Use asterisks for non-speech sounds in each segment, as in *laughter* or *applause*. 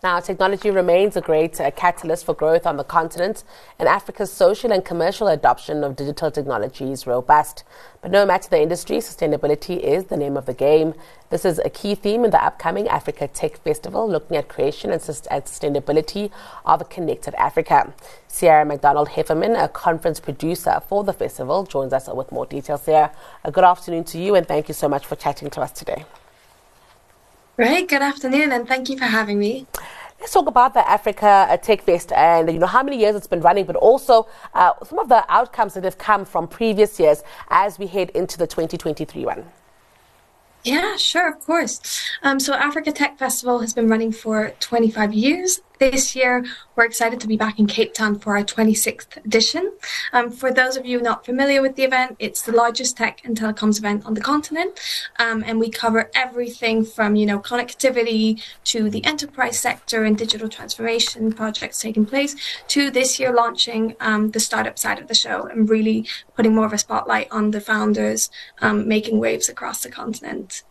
Now, technology remains a great uh, catalyst for growth on the continent, and Africa's social and commercial adoption of digital technology is robust. But no matter the industry, sustainability is the name of the game. This is a key theme in the upcoming Africa Tech Festival, looking at creation and, sustainability of a connected Africa. Ciara McDonald Hefferman, a conference producer for the festival, joins us with more details there. A good afternoon to you, and thank you so much for chatting to us today. Right, good afternoon, and thank you for having me. Let's talk about the Africa uh, Tech Fest and you know how many years it's been running, but also uh, some of the outcomes that have come from previous years as we head into the 2023 one. Yeah, sure, of course. Um, so Africa Tech Festival has been running for 25 years. This year, we're excited to be back in Cape Town for our 26th edition. Um, for those of you not familiar with the event, it's the largest tech and telecoms event on the continent, um, and we cover everything from you know connectivity to the enterprise sector and digital transformation projects taking place to this year launching um, the startup side of the show and really putting more of a spotlight on the founders um, making waves across the continent.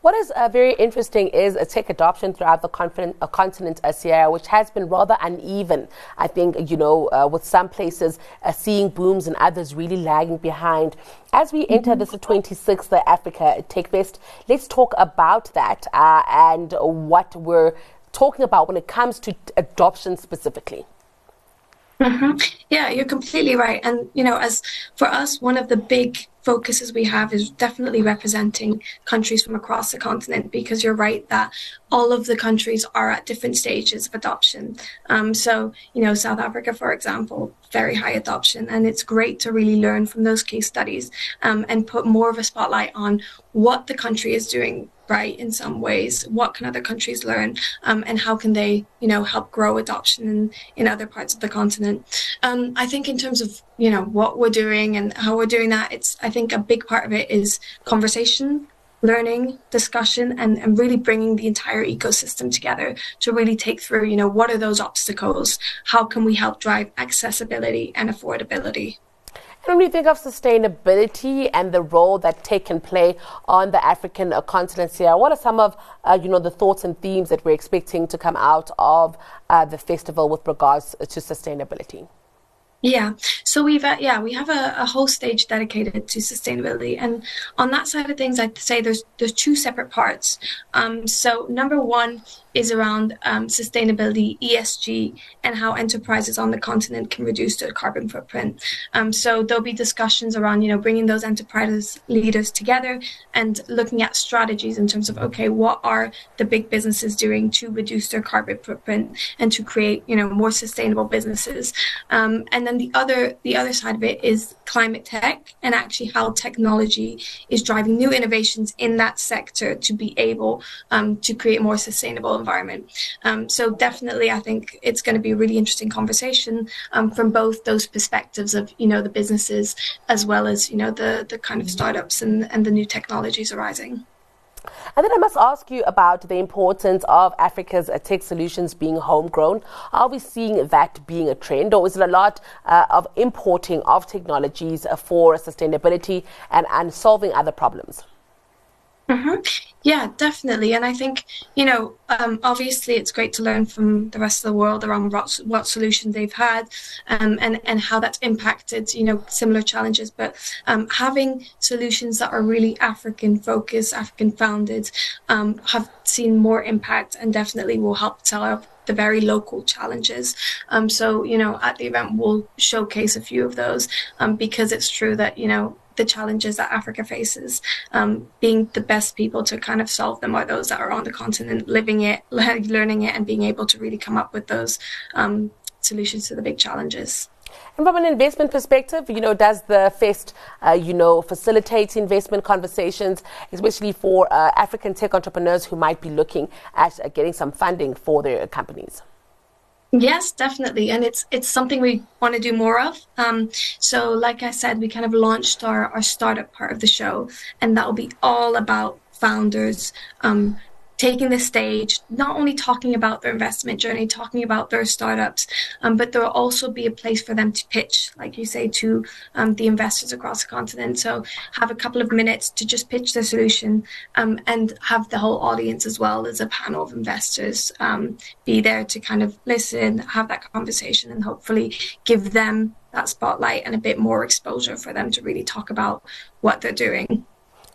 What is uh, very interesting is a tech adoption throughout the continent, uh, continent Ciara, which has been rather uneven. I think, you know, uh, with some places uh, seeing booms and others really lagging behind. As we enter mm-hmm. this 26th Africa Tech Fest, let's talk about that uh, and what we're talking about when it comes to adoption specifically. Mm-hmm. Yeah, you're completely right. And, you know, as for us, one of the big focuses we have is definitely representing countries from across the continent because you're right that all of the countries are at different stages of adoption. Um, so, you know, South Africa, for example, very high adoption, and it's great to really learn from those case studies um, and put more of a spotlight on what the country is doing right in some ways what can other countries learn um, and how can they you know help grow adoption in, in other parts of the continent um, i think in terms of you know what we're doing and how we're doing that it's i think a big part of it is conversation learning, discussion, and, and really bringing the entire ecosystem together to really take through, you know, what are those obstacles? How can we help drive accessibility and affordability? When we think of sustainability and the role that tech can play on the African continent here, what are some of uh, you know the thoughts and themes that we're expecting to come out of uh, the festival with regards to sustainability? Yeah, so we've uh, yeah we have a, a, whole stage dedicated to sustainability, and on that side of things, I'd say there's there's two separate parts. Um, so number one is around um, sustainability, ESG, and how enterprises on the continent can reduce their carbon footprint. Um, so there'll be discussions around, you know, bringing those enterprise leaders together and looking at strategies in terms of, okay, what are the big businesses doing to reduce their carbon footprint and to create, you know, more sustainable businesses. Um, and then the other the other side of it is climate tech and actually how technology is driving new innovations in that sector to be able um, to create more sustainable environment. Um, so definitely, I think it's going to be a really interesting conversation um, from both those perspectives of you know the businesses as well as you know the the kind of startups and and the new technologies arising. And then I must ask you about the importance of Africa's tech solutions being homegrown. Are we seeing that being a trend, or is it a lot uh, of importing of technologies uh, for sustainability and, and solving other problems? Mm-hmm. Yeah, definitely. And I think, you know, um, obviously it's great to learn from the rest of the world around what, what solutions they've had um, and, and how that's impacted, you know, similar challenges. But um, having solutions that are really African focused, African founded, um, have seen more impact and definitely will help solve the very local challenges. Um, so, you know, at the event, we'll showcase a few of those um, because it's true that, you know, the challenges that Africa faces. Um, being the best people to kind of solve them are those that are on the continent, living it, *laughs* learning it, and being able to really come up with those um, solutions to the big challenges. And from an investment perspective, you know, does the fest, uh, you know, facilitate investment conversations, especially for uh, African tech entrepreneurs who might be looking at uh, getting some funding for their companies? Yes, definitely, and it's it's something we want to do more of. Um, so, like I said, we kind of launched our our startup part of the show, and that will be all about founders um, taking the stage, not only talking about their investment journey, talking about their startups, um, but there will also be a place for them to pitch, like you say, to um, the investors across the continent. So have a couple of minutes to just pitch their solution um, and have the whole audience as well as a panel of investors um, be there to kind of listen, have that conversation, and hopefully give them that spotlight and a bit more exposure for them to really talk about what they're doing.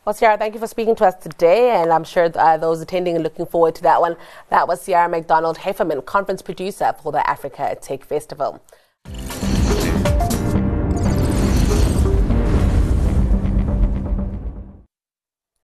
Well, Ciara, thank you for speaking to us today, and I'm sure uh, those attending are looking forward to that one. That was Ciara McDonald Hefferman, conference producer for the Africa Tech Festival.